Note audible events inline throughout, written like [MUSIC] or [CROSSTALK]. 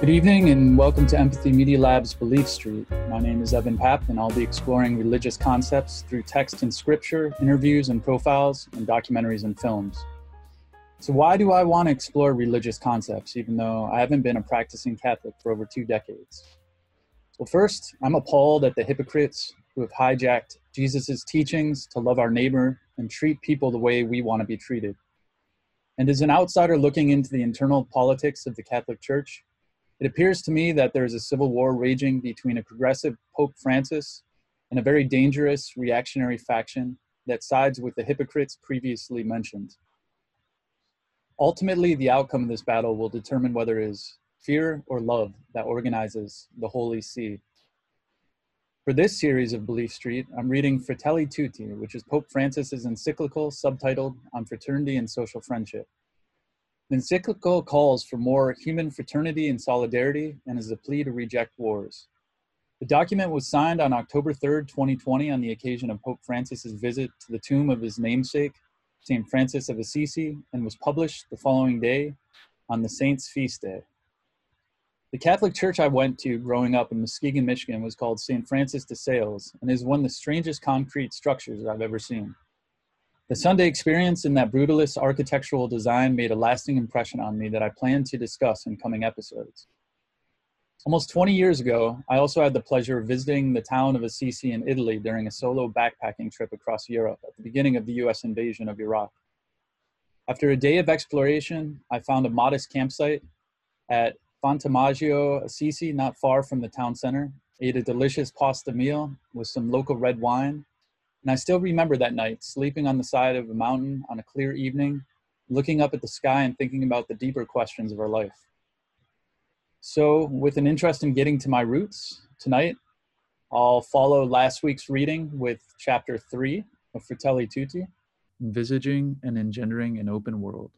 Good evening and welcome to Empathy Media Lab's Belief Street. My name is Evan Papp and I'll be exploring religious concepts through text and scripture, interviews and profiles, and documentaries and films. So, why do I want to explore religious concepts even though I haven't been a practicing Catholic for over two decades? Well, first, I'm appalled at the hypocrites who have hijacked Jesus' teachings to love our neighbor and treat people the way we want to be treated. And as an outsider looking into the internal politics of the Catholic Church, it appears to me that there is a civil war raging between a progressive Pope Francis and a very dangerous reactionary faction that sides with the hypocrites previously mentioned. Ultimately, the outcome of this battle will determine whether it is fear or love that organizes the Holy See. For this series of Belief Street, I'm reading Fratelli Tutti, which is Pope Francis's encyclical subtitled On Fraternity and Social Friendship. The encyclical calls for more human fraternity and solidarity and is a plea to reject wars. The document was signed on October 3, 2020, on the occasion of Pope Francis's visit to the tomb of his namesake, St. Francis of Assisi, and was published the following day on the Saint's feast day. The Catholic church I went to growing up in Muskegon, Michigan was called St. Francis de Sales and is one of the strangest concrete structures I've ever seen. The Sunday experience in that brutalist architectural design made a lasting impression on me that I plan to discuss in coming episodes. Almost 20 years ago, I also had the pleasure of visiting the town of Assisi in Italy during a solo backpacking trip across Europe at the beginning of the US invasion of Iraq. After a day of exploration, I found a modest campsite at Fontemaggio Assisi, not far from the town center, ate a delicious pasta meal with some local red wine, and I still remember that night, sleeping on the side of a mountain on a clear evening, looking up at the sky and thinking about the deeper questions of our life. So, with an interest in getting to my roots, tonight I'll follow last week's reading with chapter three of Fratelli Tutti Envisaging and Engendering an Open World.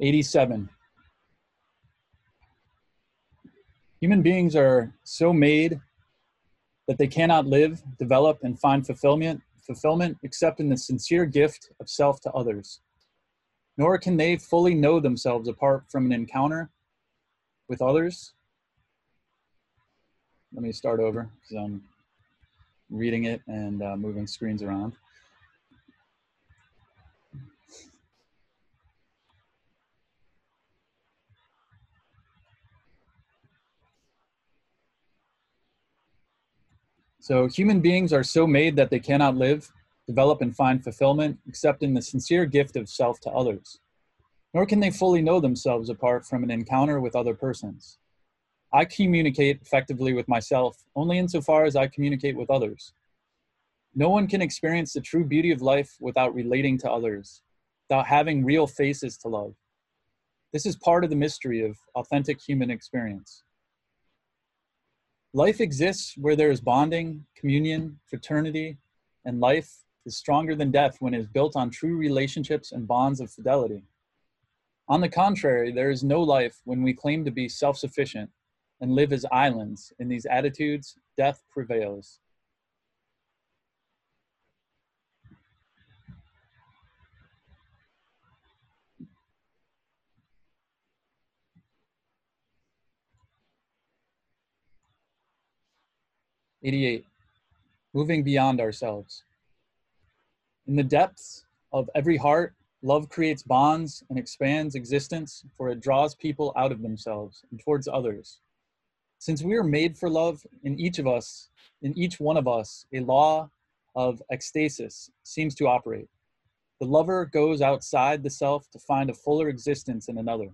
87. Human beings are so made that they cannot live, develop, and find fulfillment, fulfillment except in the sincere gift of self to others. Nor can they fully know themselves apart from an encounter with others. Let me start over because I'm reading it and uh, moving screens around. So human beings are so made that they cannot live, develop, and find fulfillment except in the sincere gift of self to others. Nor can they fully know themselves apart from an encounter with other persons. I communicate effectively with myself only insofar as I communicate with others. No one can experience the true beauty of life without relating to others, without having real faces to love. This is part of the mystery of authentic human experience. Life exists where there is bonding, communion, fraternity, and life is stronger than death when it is built on true relationships and bonds of fidelity. On the contrary, there is no life when we claim to be self sufficient and live as islands. In these attitudes, death prevails. 88. Moving beyond ourselves. In the depths of every heart, love creates bonds and expands existence, for it draws people out of themselves and towards others. Since we are made for love, in each of us, in each one of us, a law of ecstasis seems to operate. The lover goes outside the self to find a fuller existence in another.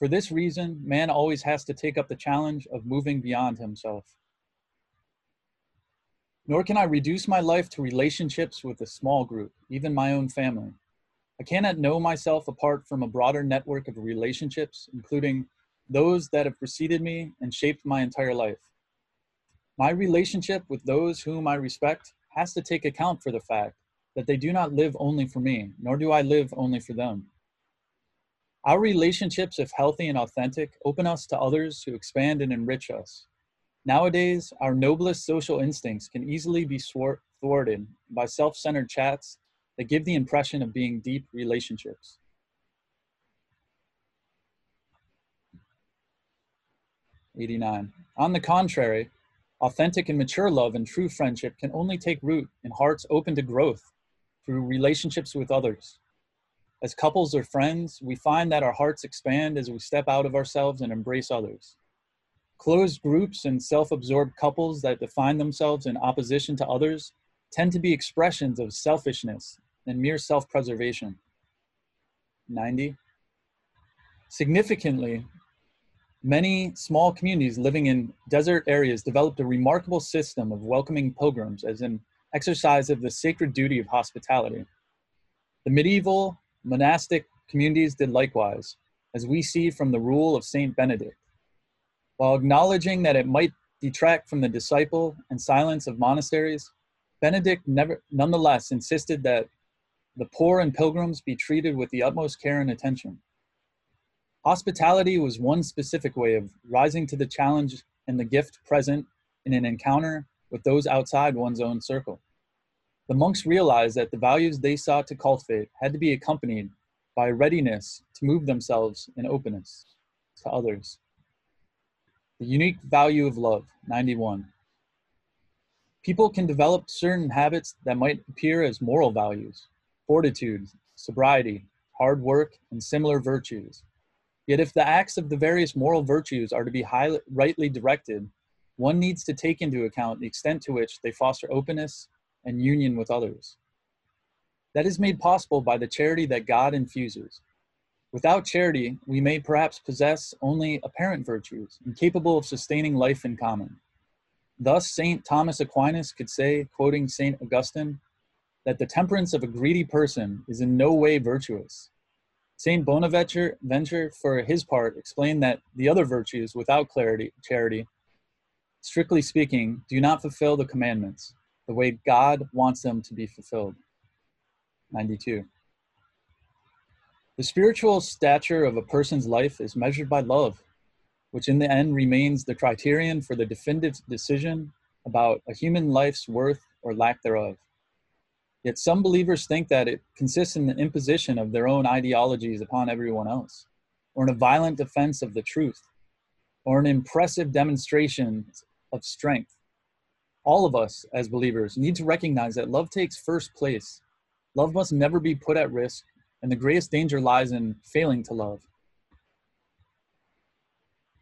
For this reason, man always has to take up the challenge of moving beyond himself nor can I reduce my life to relationships with a small group, even my own family. I cannot know myself apart from a broader network of relationships, including those that have preceded me and shaped my entire life. My relationship with those whom I respect has to take account for the fact that they do not live only for me, nor do I live only for them. Our relationships, if healthy and authentic, open us to others who expand and enrich us. Nowadays, our noblest social instincts can easily be thwarted by self centered chats that give the impression of being deep relationships. Eighty-nine. On the contrary, authentic and mature love and true friendship can only take root in hearts open to growth through relationships with others. As couples or friends, we find that our hearts expand as we step out of ourselves and embrace others. Closed groups and self absorbed couples that define themselves in opposition to others tend to be expressions of selfishness and mere self preservation. 90. Significantly, many small communities living in desert areas developed a remarkable system of welcoming pilgrims as an exercise of the sacred duty of hospitality. The medieval monastic communities did likewise, as we see from the rule of Saint Benedict. While acknowledging that it might detract from the disciple and silence of monasteries, Benedict never, nonetheless insisted that the poor and pilgrims be treated with the utmost care and attention. Hospitality was one specific way of rising to the challenge and the gift present in an encounter with those outside one's own circle. The monks realized that the values they sought to cultivate had to be accompanied by readiness to move themselves in openness to others. The unique value of love, 91. People can develop certain habits that might appear as moral values fortitude, sobriety, hard work, and similar virtues. Yet, if the acts of the various moral virtues are to be highly, rightly directed, one needs to take into account the extent to which they foster openness and union with others. That is made possible by the charity that God infuses. Without charity, we may perhaps possess only apparent virtues, incapable of sustaining life in common. Thus, St. Thomas Aquinas could say, quoting St. Augustine, that the temperance of a greedy person is in no way virtuous. St. Bonaventure, Venture, for his part, explained that the other virtues, without clarity, charity, strictly speaking, do not fulfill the commandments the way God wants them to be fulfilled. 92. The spiritual stature of a person's life is measured by love, which in the end remains the criterion for the definitive decision about a human life's worth or lack thereof. Yet some believers think that it consists in the imposition of their own ideologies upon everyone else, or in a violent defense of the truth, or an impressive demonstration of strength. All of us as believers need to recognize that love takes first place. Love must never be put at risk, and the greatest danger lies in failing to love.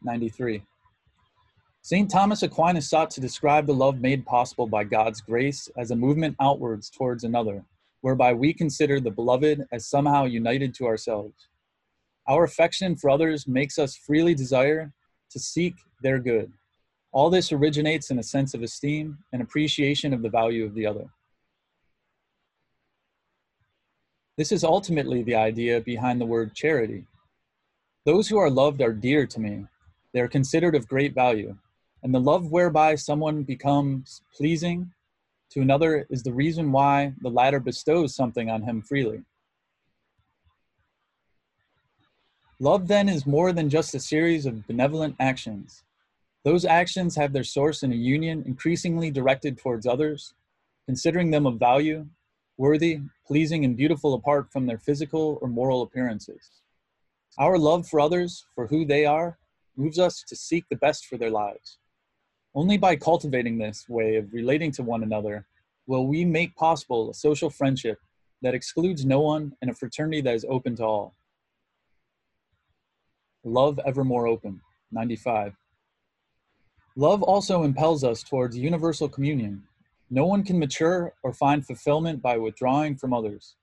93. St. Thomas Aquinas sought to describe the love made possible by God's grace as a movement outwards towards another, whereby we consider the beloved as somehow united to ourselves. Our affection for others makes us freely desire to seek their good. All this originates in a sense of esteem and appreciation of the value of the other. This is ultimately the idea behind the word charity. Those who are loved are dear to me. They are considered of great value. And the love whereby someone becomes pleasing to another is the reason why the latter bestows something on him freely. Love then is more than just a series of benevolent actions. Those actions have their source in a union increasingly directed towards others, considering them of value, worthy, pleasing, and beautiful apart from their physical or moral appearances. Our love for others, for who they are, moves us to seek the best for their lives. Only by cultivating this way of relating to one another will we make possible a social friendship that excludes no one and a fraternity that is open to all. Love ever more open, 95. Love also impels us towards universal communion. No one can mature or find fulfillment by withdrawing from others.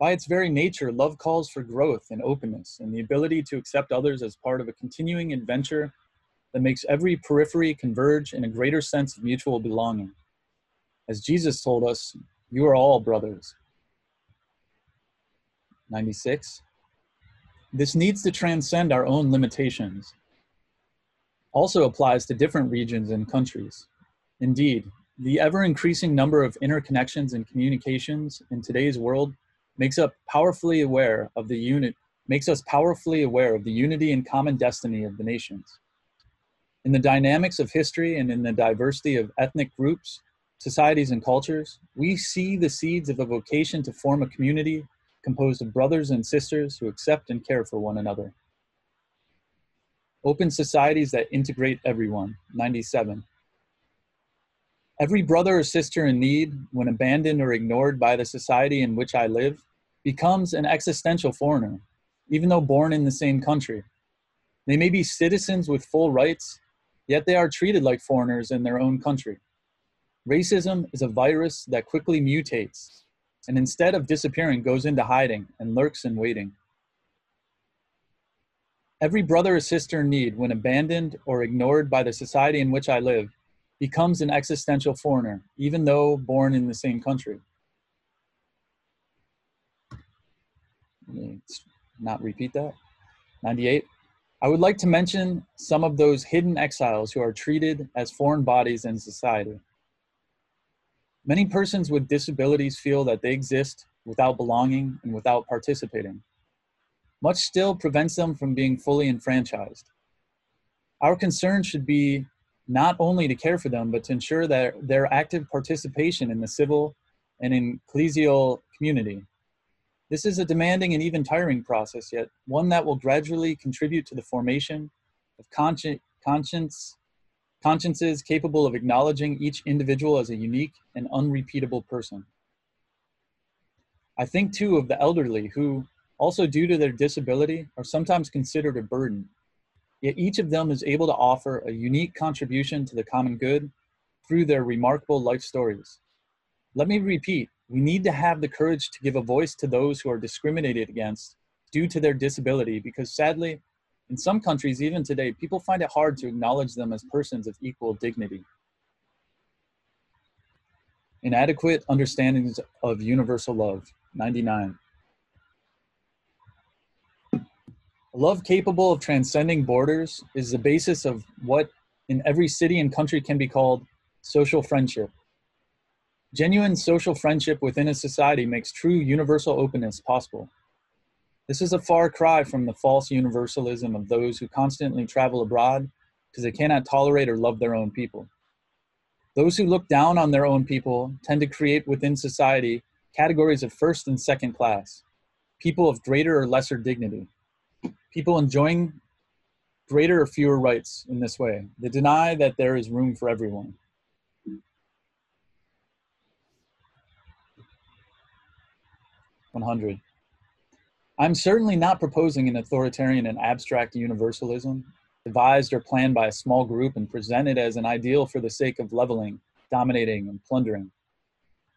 By its very nature, love calls for growth and openness and the ability to accept others as part of a continuing adventure that makes every periphery converge in a greater sense of mutual belonging. As Jesus told us, you are all brothers. 96. This needs to transcend our own limitations also applies to different regions and countries. Indeed, the ever increasing number of interconnections and communications in today's world makes us powerfully aware of the unit makes us powerfully aware of the unity and common destiny of the nations. In the dynamics of history and in the diversity of ethnic groups, societies, and cultures, we see the seeds of a vocation to form a community composed of brothers and sisters who accept and care for one another. Open societies that integrate everyone, 97. Every brother or sister in need, when abandoned or ignored by the society in which I live, becomes an existential foreigner, even though born in the same country. They may be citizens with full rights, yet they are treated like foreigners in their own country. Racism is a virus that quickly mutates and instead of disappearing goes into hiding and lurks in waiting. Every brother or sister in need, when abandoned or ignored by the society in which I live, becomes an existential foreigner, even though born in the same country. Not repeat that. 98. I would like to mention some of those hidden exiles who are treated as foreign bodies in society. Many persons with disabilities feel that they exist without belonging and without participating. Much still prevents them from being fully enfranchised. Our concern should be not only to care for them, but to ensure that their active participation in the civil and ecclesial community. This is a demanding and even tiring process, yet one that will gradually contribute to the formation of consci- conscience consciences capable of acknowledging each individual as a unique and unrepeatable person. I think too of the elderly who, also due to their disability, are sometimes considered a burden. Yet each of them is able to offer a unique contribution to the common good through their remarkable life stories. Let me repeat we need to have the courage to give a voice to those who are discriminated against due to their disability because sadly, in some countries, even today, people find it hard to acknowledge them as persons of equal dignity. Inadequate understandings of universal love, 99. A love capable of transcending borders is the basis of what in every city and country can be called social friendship. Genuine social friendship within a society makes true universal openness possible. This is a far cry from the false universalism of those who constantly travel abroad because they cannot tolerate or love their own people. Those who look down on their own people tend to create within society categories of first and second class, people of greater or lesser dignity, people enjoying greater or fewer rights in this way. They deny that there is room for everyone. One hundred. I'm certainly not proposing an authoritarian and abstract universalism, devised or planned by a small group and presented as an ideal for the sake of leveling, dominating, and plundering.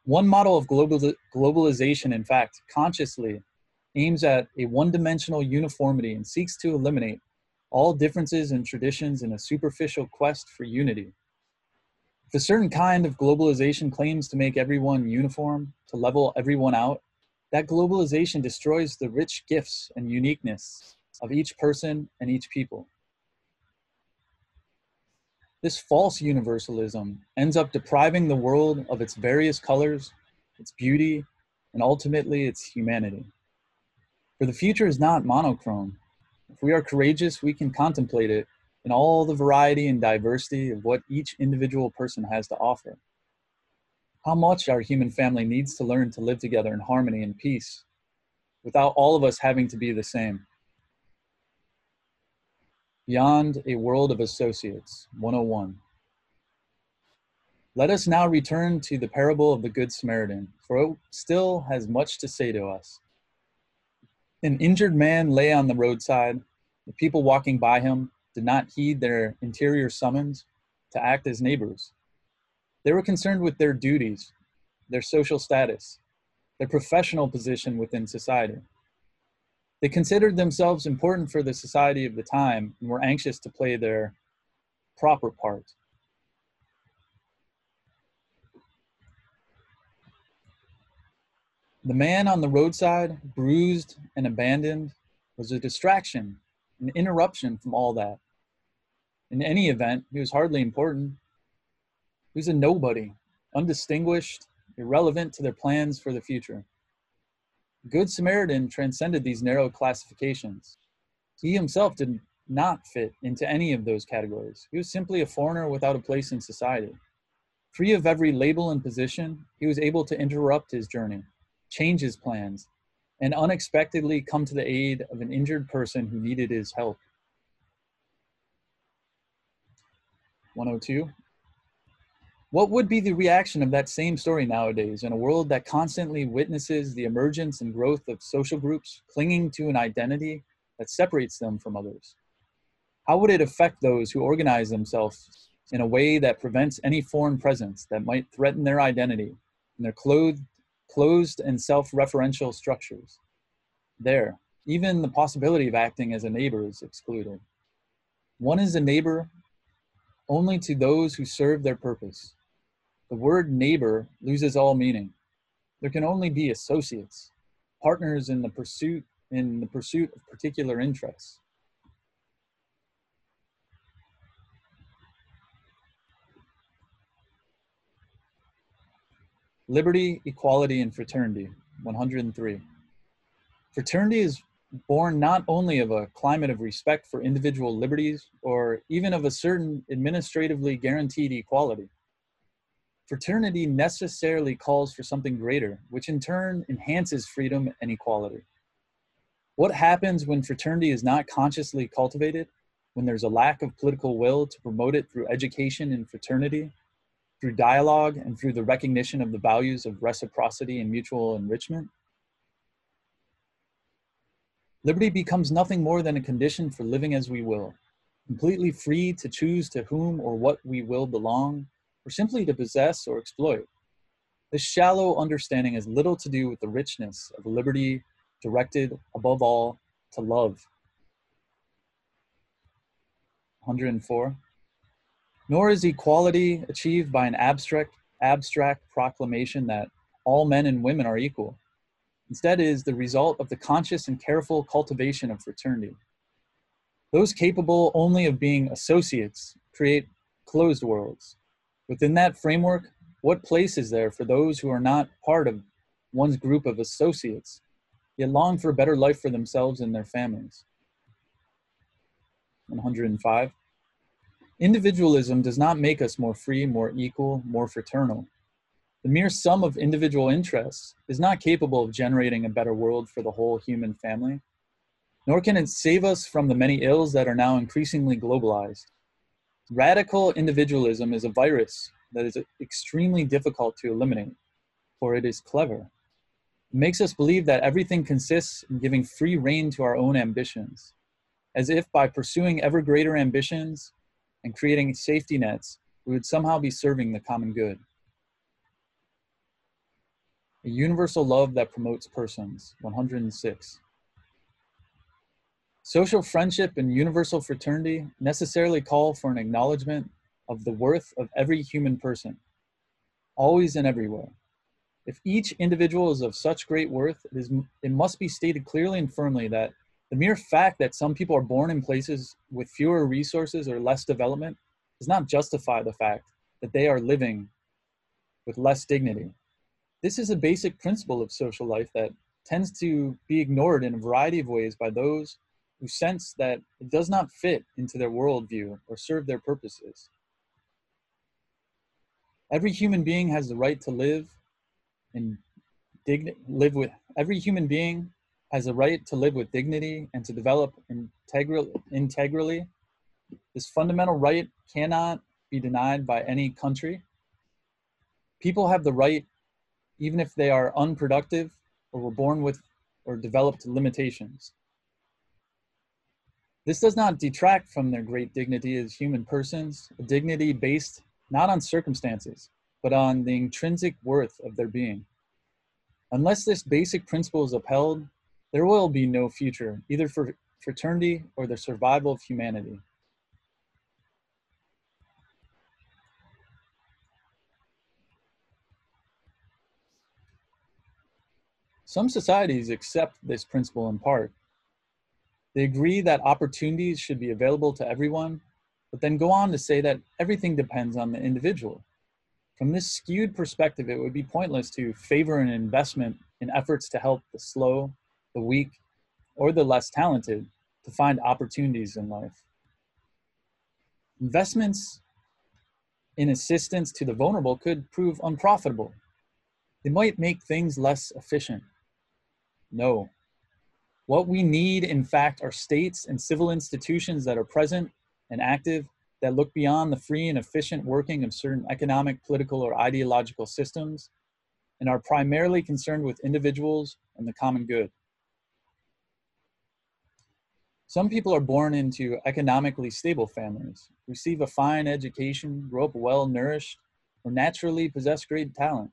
One model of global, globalization, in fact, consciously aims at a one dimensional uniformity and seeks to eliminate all differences and traditions in a superficial quest for unity. If a certain kind of globalization claims to make everyone uniform, to level everyone out, that globalization destroys the rich gifts and uniqueness of each person and each people. This false universalism ends up depriving the world of its various colors, its beauty, and ultimately its humanity. For the future is not monochrome. If we are courageous, we can contemplate it in all the variety and diversity of what each individual person has to offer how much our human family needs to learn to live together in harmony and peace without all of us having to be the same. Beyond a World of Associates, 101. Let us now return to the parable of the Good Samaritan, for it still has much to say to us. An injured man lay on the roadside. The people walking by him did not heed their interior summons to act as neighbors. They were concerned with their duties, their social status, their professional position within society. They considered themselves important for the society of the time and were anxious to play their proper part. The man on the roadside, bruised and abandoned, was a distraction, an interruption from all that. In any event, he was hardly important. He was a nobody, undistinguished, irrelevant to their plans for the future. Good Samaritan transcended these narrow classifications. He himself did not fit into any of those categories. He was simply a foreigner without a place in society. Free of every label and position, he was able to interrupt his journey, change his plans, and unexpectedly come to the aid of an injured person who needed his help. 102. What would be the reaction of that same story nowadays in a world that constantly witnesses the emergence and growth of social groups clinging to an identity that separates them from others? How would it affect those who organize themselves in a way that prevents any foreign presence that might threaten their identity in their clothed, closed and self-referential structures? There, even the possibility of acting as a neighbor is excluded. One is a neighbor only to those who serve their purpose. The word neighbor loses all meaning. There can only be associates, partners in the pursuit in the pursuit of particular interests. Liberty, equality, and fraternity, 103. Fraternity is born not only of a climate of respect for individual liberties or even of a certain administratively guaranteed equality. Fraternity necessarily calls for something greater, which in turn enhances freedom and equality. What happens when fraternity is not consciously cultivated, when there's a lack of political will to promote it through education and fraternity, through dialogue, and through the recognition of the values of reciprocity and mutual enrichment? Liberty becomes nothing more than a condition for living as we will, completely free to choose to whom or what we will belong, or simply to possess or exploit. This shallow understanding has little to do with the richness of liberty directed, above all, to love. 104. Nor is equality achieved by an abstract, abstract proclamation that all men and women are equal. Instead, it is the result of the conscious and careful cultivation of fraternity. Those capable only of being associates create closed worlds. Within that framework, what place is there for those who are not part of one's group of associates, yet long for a better life for themselves and their families? 105. Individualism does not make us more free, more equal, more fraternal. The mere sum of individual interests is not capable of generating a better world for the whole human family, nor can it save us from the many ills that are now increasingly globalized. Radical individualism is a virus that is extremely difficult to eliminate, for it is clever. It makes us believe that everything consists in giving free rein to our own ambitions, as if by pursuing ever greater ambitions and creating safety nets, we would somehow be serving the common good a universal love that promotes persons, 106. Social friendship and universal fraternity necessarily call for an acknowledgement of the worth of every human person, always and everywhere. If each individual is of such great worth, it, is, it must be stated clearly and firmly that the mere fact that some people are born in places with fewer resources or less development does not justify the fact that they are living with less dignity this is a basic principle of social life that tends to be ignored in a variety of ways by those who sense that it does not fit into their worldview or serve their purposes. Every human being has the right to live and digni- live with every human being has a right to live with dignity and to develop integral, integrally. This fundamental right cannot be denied by any country. People have the right even if they are unproductive or were born with or developed limitations. This does not detract from their great dignity as human persons, a dignity based not on circumstances, but on the intrinsic worth of their being. Unless this basic principle is upheld, there will be no future, either for fraternity or the survival of humanity. Some societies accept this principle in part. They agree that opportunities should be available to everyone, but then go on to say that everything depends on the individual. From this skewed perspective, it would be pointless to favor an investment in efforts to help the slow, the weak, or the less talented to find opportunities in life. Investments in assistance to the vulnerable could prove unprofitable. They might make things less efficient no. What we need, in fact, are states and civil institutions that are present and active that look beyond the free and efficient working of certain economic, political, or ideological systems and are primarily concerned with individuals and the common good. Some people are born into economically stable families, receive a fine education, grow up well nourished, or naturally possess great talent.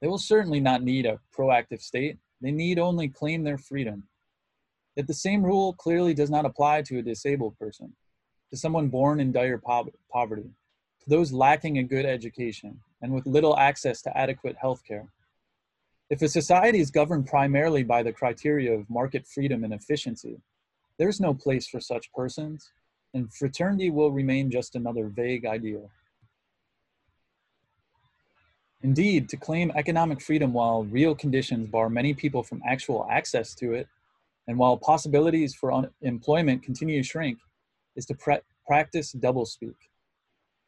They will certainly not need a proactive state. They need only claim their freedom. Yet the same rule clearly does not apply to a disabled person, to someone born in dire poverty, to those lacking a good education, and with little access to adequate health care. If a society is governed primarily by the criteria of market freedom and efficiency, there's no place for such persons, and fraternity will remain just another vague ideal. Indeed, to claim economic freedom while real conditions bar many people from actual access to it, and while possibilities for employment continue to shrink, is to pra- practice doublespeak.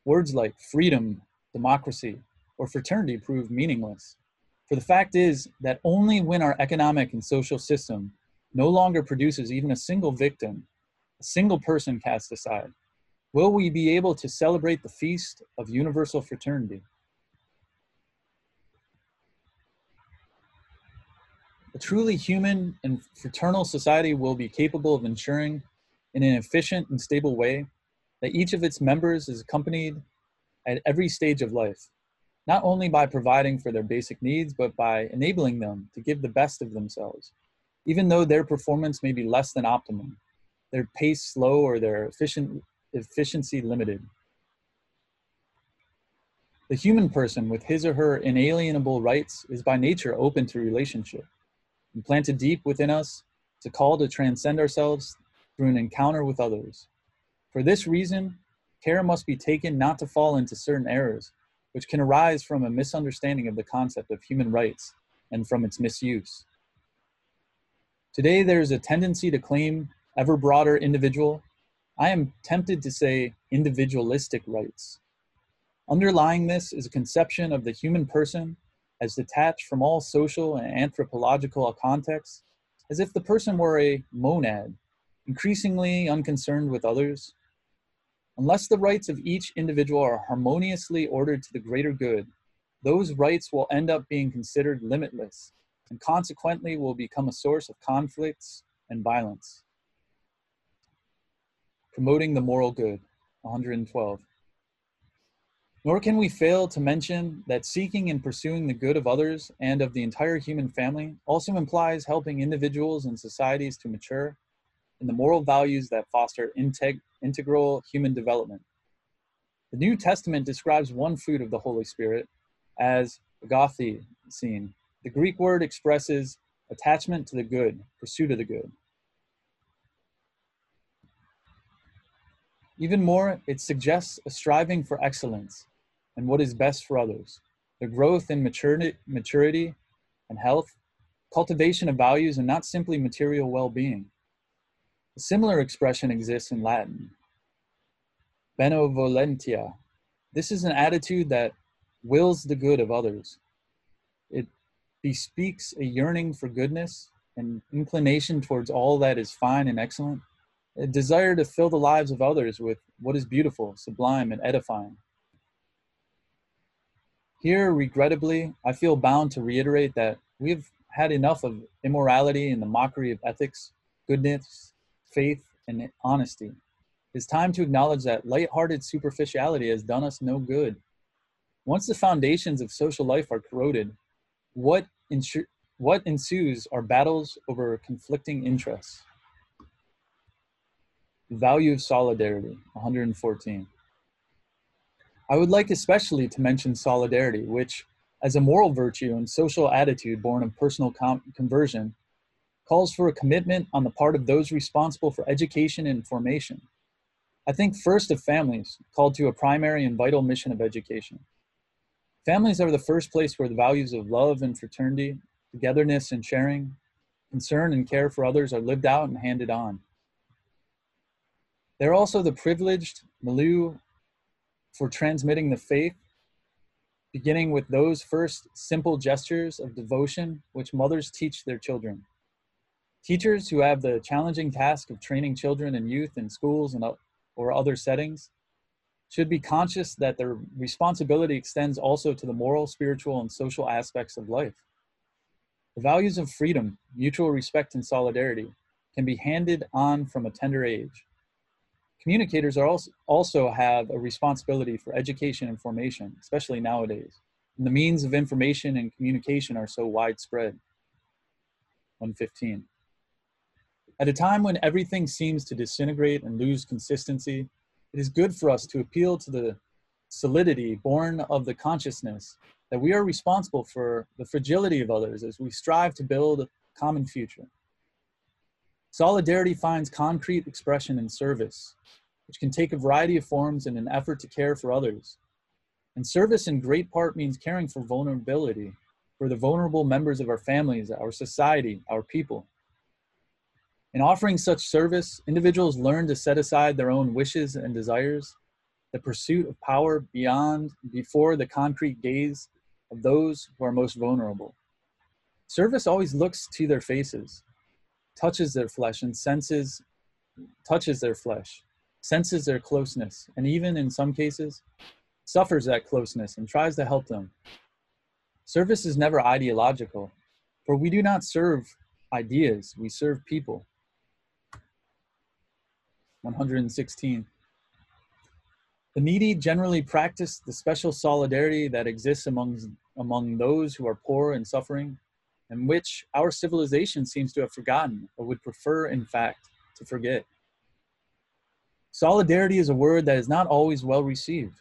Words like freedom, democracy, or fraternity prove meaningless. For the fact is that only when our economic and social system no longer produces even a single victim, a single person cast aside, will we be able to celebrate the feast of universal fraternity? A truly human and fraternal society will be capable of ensuring, in an efficient and stable way, that each of its members is accompanied at every stage of life, not only by providing for their basic needs, but by enabling them to give the best of themselves even though their performance may be less than optimum, their pace slow or their efficient, efficiency limited. The human person with his or her inalienable rights is by nature open to relationship, implanted deep within us, it's a call to transcend ourselves through an encounter with others. For this reason, care must be taken not to fall into certain errors, which can arise from a misunderstanding of the concept of human rights and from its misuse. Today, there is a tendency to claim ever broader individual. I am tempted to say individualistic rights. Underlying this is a conception of the human person as detached from all social and anthropological contexts, as if the person were a monad, increasingly unconcerned with others. Unless the rights of each individual are harmoniously ordered to the greater good, those rights will end up being considered limitless and consequently will become a source of conflicts and violence. Promoting the moral good, 112. Nor can we fail to mention that seeking and pursuing the good of others and of the entire human family also implies helping individuals and societies to mature in the moral values that foster integ- integral human development. The New Testament describes one fruit of the Holy Spirit as agape, seen, the Greek word expresses attachment to the good, pursuit of the good. Even more, it suggests a striving for excellence and what is best for others, the growth in maturity, maturity and health, cultivation of values, and not simply material well being. A similar expression exists in Latin. Benevolentia. This is an attitude that wills the good of others. It bespeaks a yearning for goodness, an inclination towards all that is fine and excellent, a desire to fill the lives of others with what is beautiful, sublime, and edifying. Here, regrettably, I feel bound to reiterate that we've had enough of immorality and the mockery of ethics, goodness, faith, and honesty. It's time to acknowledge that light-hearted superficiality has done us no good. Once the foundations of social life are corroded, what, what ensues are battles over conflicting interests. Value of solidarity, 114. I would like especially to mention solidarity, which, as a moral virtue and social attitude born of personal com- conversion, calls for a commitment on the part of those responsible for education and formation. I think first of families called to a primary and vital mission of education. Families are the first place where the values of love and fraternity, togetherness and sharing, concern and care for others are lived out and handed on. They're also the privileged milieu for transmitting the faith, beginning with those first simple gestures of devotion which mothers teach their children. Teachers who have the challenging task of training children and youth in schools and or other settings should be conscious that their responsibility extends also to the moral, spiritual, and social aspects of life. The values of freedom, mutual respect, and solidarity can be handed on from a tender age. Communicators also, also have a responsibility for education and formation, especially nowadays. And the means of information and communication are so widespread. 115. At a time when everything seems to disintegrate and lose consistency, it is good for us to appeal to the solidity born of the consciousness that we are responsible for the fragility of others as we strive to build a common future. Solidarity finds concrete expression in service, which can take a variety of forms in an effort to care for others. And service in great part means caring for vulnerability, for the vulnerable members of our families, our society, our people. In offering such service, individuals learn to set aside their own wishes and desires, the pursuit of power beyond, before the concrete gaze of those who are most vulnerable. Service always looks to their faces, touches their flesh, and senses, touches their flesh, senses their closeness, and even in some cases, suffers that closeness and tries to help them. Service is never ideological, for we do not serve ideas, we serve people. 116. The needy generally practice the special solidarity that exists among, among those who are poor and suffering, and which our civilization seems to have forgotten or would prefer, in fact, to forget. Solidarity is a word that is not always well received.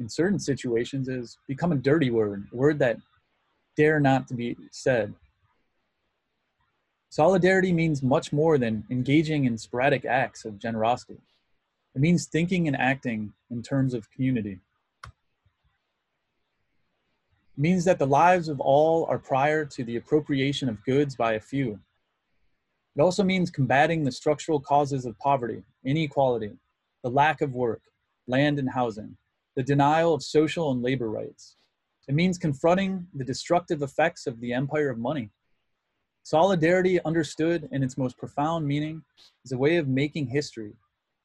In certain situations, it has become a dirty word, a word that dare not to be said. Solidarity means much more than engaging in sporadic acts of generosity. It means thinking and acting in terms of community. It means that the lives of all are prior to the appropriation of goods by a few. It also means combating the structural causes of poverty, inequality, the lack of work, land and housing, the denial of social and labor rights. It means confronting the destructive effects of the empire of money Solidarity, understood in its most profound meaning, is a way of making history,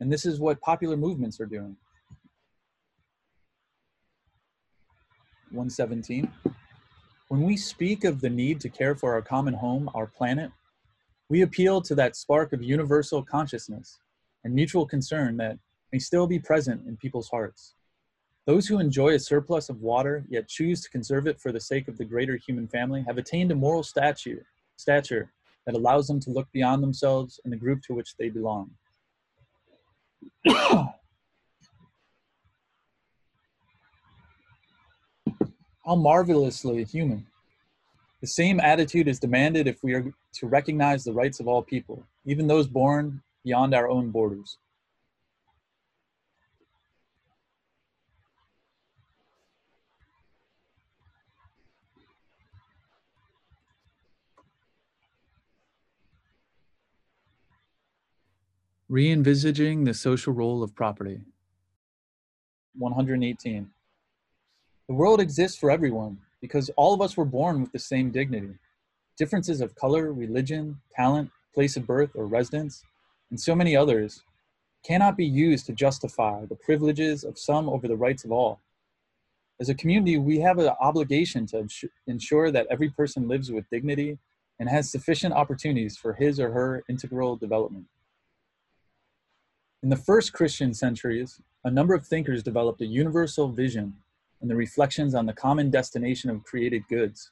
and this is what popular movements are doing. 117. When we speak of the need to care for our common home, our planet, we appeal to that spark of universal consciousness and mutual concern that may still be present in people's hearts. Those who enjoy a surplus of water yet choose to conserve it for the sake of the greater human family have attained a moral statue stature that allows them to look beyond themselves and the group to which they belong. [COUGHS] How marvelously human. The same attitude is demanded if we are to recognize the rights of all people, even those born beyond our own borders. Re-envisaging the social role of property. 118. The world exists for everyone because all of us were born with the same dignity. Differences of color, religion, talent, place of birth or residence, and so many others cannot be used to justify the privileges of some over the rights of all. As a community, we have an obligation to ensure that every person lives with dignity and has sufficient opportunities for his or her integral development. In the first Christian centuries, a number of thinkers developed a universal vision and the reflections on the common destination of created goods.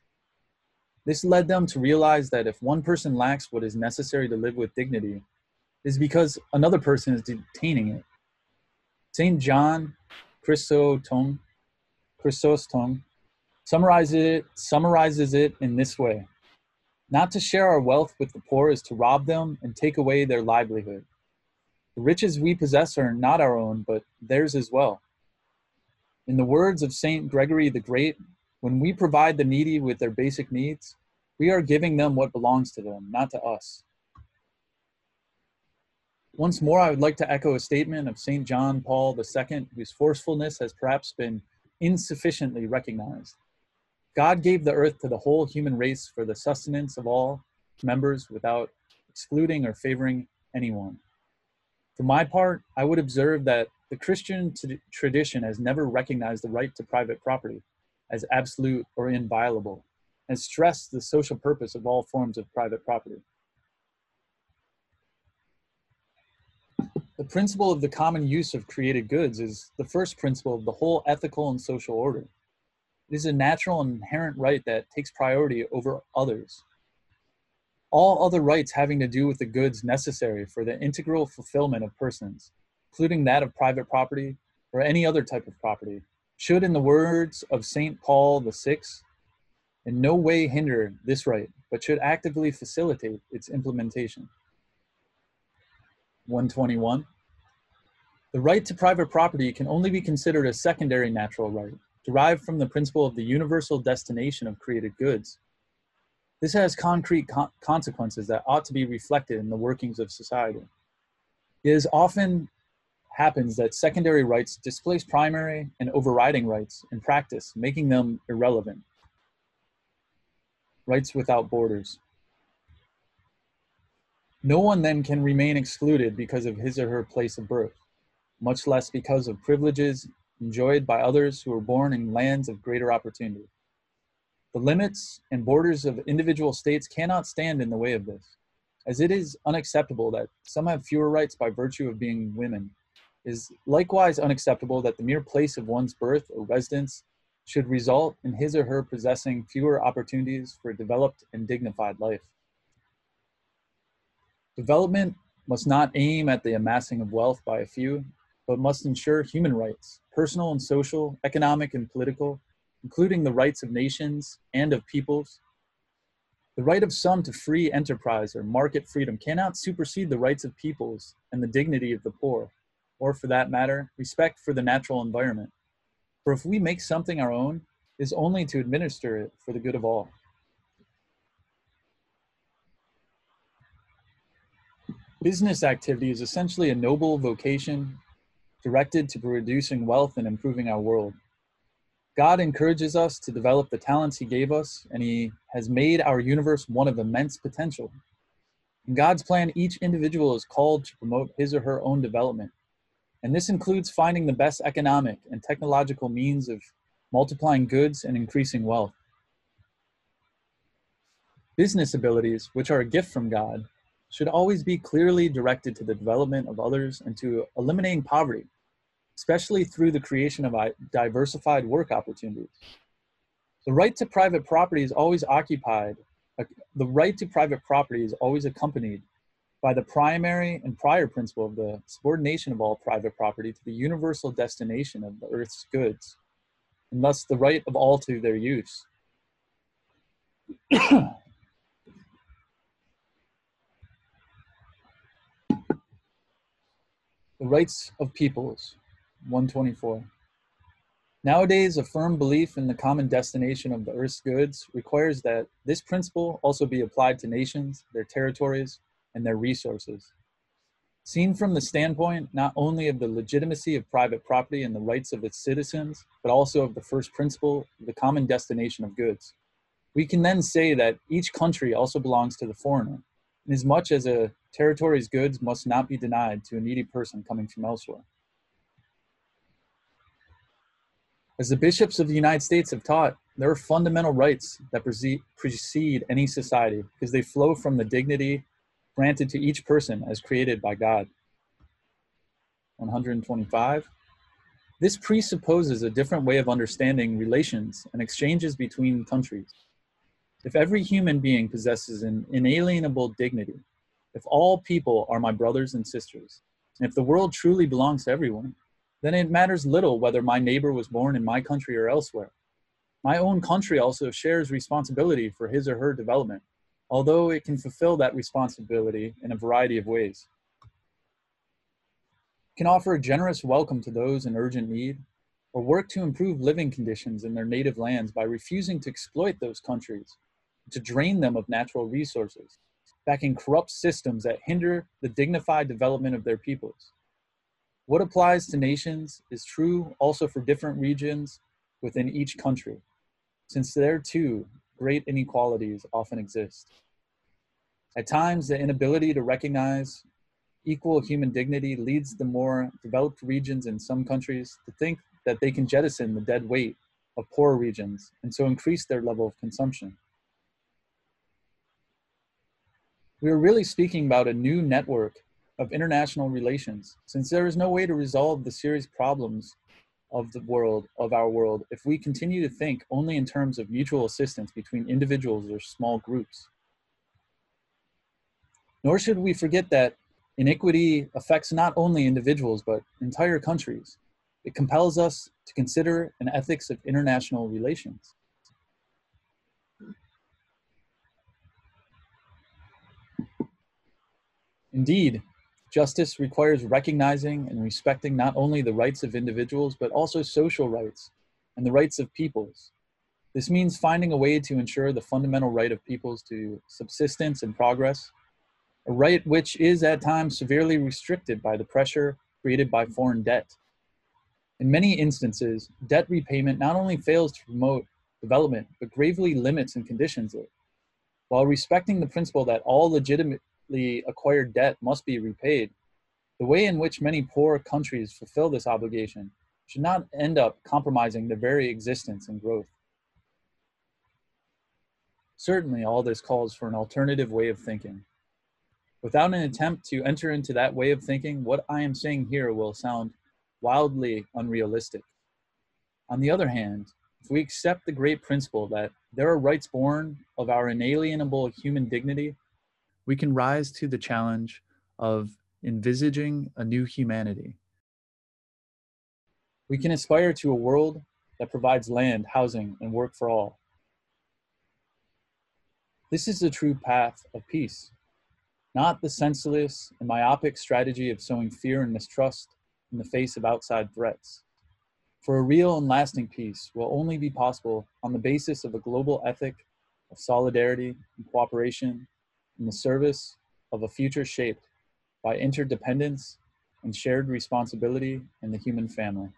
This led them to realize that if one person lacks what is necessary to live with dignity, it is because another person is detaining it. St. John Chrysostom, Chrysostom summarizes it, summarizes it in this way Not to share our wealth with the poor is to rob them and take away their livelihood. The riches we possess are not our own, but theirs as well. In the words of St. Gregory the Great, when we provide the needy with their basic needs, we are giving them what belongs to them, not to us. Once more, I would like to echo a statement of St. John Paul II, whose forcefulness has perhaps been insufficiently recognized. God gave the earth to the whole human race for the sustenance of all members without excluding or favoring anyone. For my part, I would observe that the Christian t- tradition has never recognized the right to private property as absolute or inviolable and stressed the social purpose of all forms of private property. The principle of the common use of created goods is the first principle of the whole ethical and social order. It is a natural and inherent right that takes priority over others. All other rights having to do with the goods necessary for the integral fulfillment of persons, including that of private property or any other type of property, should, in the words of St. Paul VI, in no way hinder this right, but should actively facilitate its implementation. 121. The right to private property can only be considered a secondary natural right, derived from the principle of the universal destination of created goods. This has concrete co- consequences that ought to be reflected in the workings of society. It is often happens that secondary rights displace primary and overriding rights in practice, making them irrelevant. Rights without borders. No one then can remain excluded because of his or her place of birth, much less because of privileges enjoyed by others who were born in lands of greater opportunity. The limits and borders of individual states cannot stand in the way of this, as it is unacceptable that some have fewer rights by virtue of being women is likewise unacceptable that the mere place of one's birth or residence should result in his or her possessing fewer opportunities for a developed and dignified life. Development must not aim at the amassing of wealth by a few, but must ensure human rights, personal and social, economic and political, including the rights of nations and of peoples. The right of some to free enterprise or market freedom cannot supersede the rights of peoples and the dignity of the poor or for that matter, respect for the natural environment. For if we make something our own, is only to administer it for the good of all. Business activity is essentially a noble vocation directed to producing wealth and improving our world. God encourages us to develop the talents He gave us, and He has made our universe one of immense potential. In God's plan, each individual is called to promote his or her own development and this includes finding the best economic and technological means of multiplying goods and increasing wealth. Business abilities, which are a gift from God, should always be clearly directed to the development of others and to eliminating poverty, especially through the creation of uh, diversified work opportunities. The right to private property is always occupied, uh, the right to private property is always accompanied by the primary and prior principle of the subordination of all private property to the universal destination of the earth's goods, and thus the right of all to their use. [COUGHS] the rights of peoples, 124. Nowadays, a firm belief in the common destination of the earth's goods requires that this principle also be applied to nations, their territories, and their resources. Seen from the standpoint not only of the legitimacy of private property and the rights of its citizens, but also of the first principle, the common destination of goods. We can then say that each country also belongs to the foreigner, inasmuch as a territory's goods must not be denied to a needy person coming from elsewhere. As the bishops of the United States have taught, there are fundamental rights that precede any society because they flow from the dignity granted to each person as created by God. 125. This presupposes a different way of understanding relations and exchanges between countries. If every human being possesses an inalienable dignity, if all people are my brothers and sisters, and if the world truly belongs to everyone, then it matters little whether my neighbor was born in my country or elsewhere. My own country also shares responsibility for his or her development although it can fulfill that responsibility in a variety of ways. It can offer a generous welcome to those in urgent need, or work to improve living conditions in their native lands by refusing to exploit those countries, to drain them of natural resources, backing corrupt systems that hinder the dignified development of their peoples. What applies to nations is true also for different regions within each country, since there too great inequalities often exist. At times, the inability to recognize equal human dignity leads the more developed regions in some countries to think that they can jettison the dead weight of poorer regions and so increase their level of consumption. We are really speaking about a new network of international relations, since there is no way to resolve the serious problems of the world, of our world, if we continue to think only in terms of mutual assistance between individuals or small groups. Nor should we forget that iniquity affects not only individuals, but entire countries. It compels us to consider an ethics of international relations. Indeed, justice requires recognizing and respecting not only the rights of individuals, but also social rights and the rights of peoples. This means finding a way to ensure the fundamental right of peoples to subsistence and progress, a right which is at times severely restricted by the pressure created by foreign debt. In many instances, debt repayment not only fails to promote development, but gravely limits and conditions it. While respecting the principle that all legitimate acquired debt must be repaid, the way in which many poor countries fulfill this obligation should not end up compromising their very existence and growth. Certainly, all this calls for an alternative way of thinking. Without an attempt to enter into that way of thinking, what I am saying here will sound wildly unrealistic. On the other hand, if we accept the great principle that there are rights born of our inalienable human dignity we can rise to the challenge of envisaging a new humanity. We can aspire to a world that provides land, housing, and work for all. This is the true path of peace, not the senseless and myopic strategy of sowing fear and mistrust in the face of outside threats. For a real and lasting peace will only be possible on the basis of a global ethic of solidarity and cooperation in the service of a future shaped by interdependence and shared responsibility in the human family.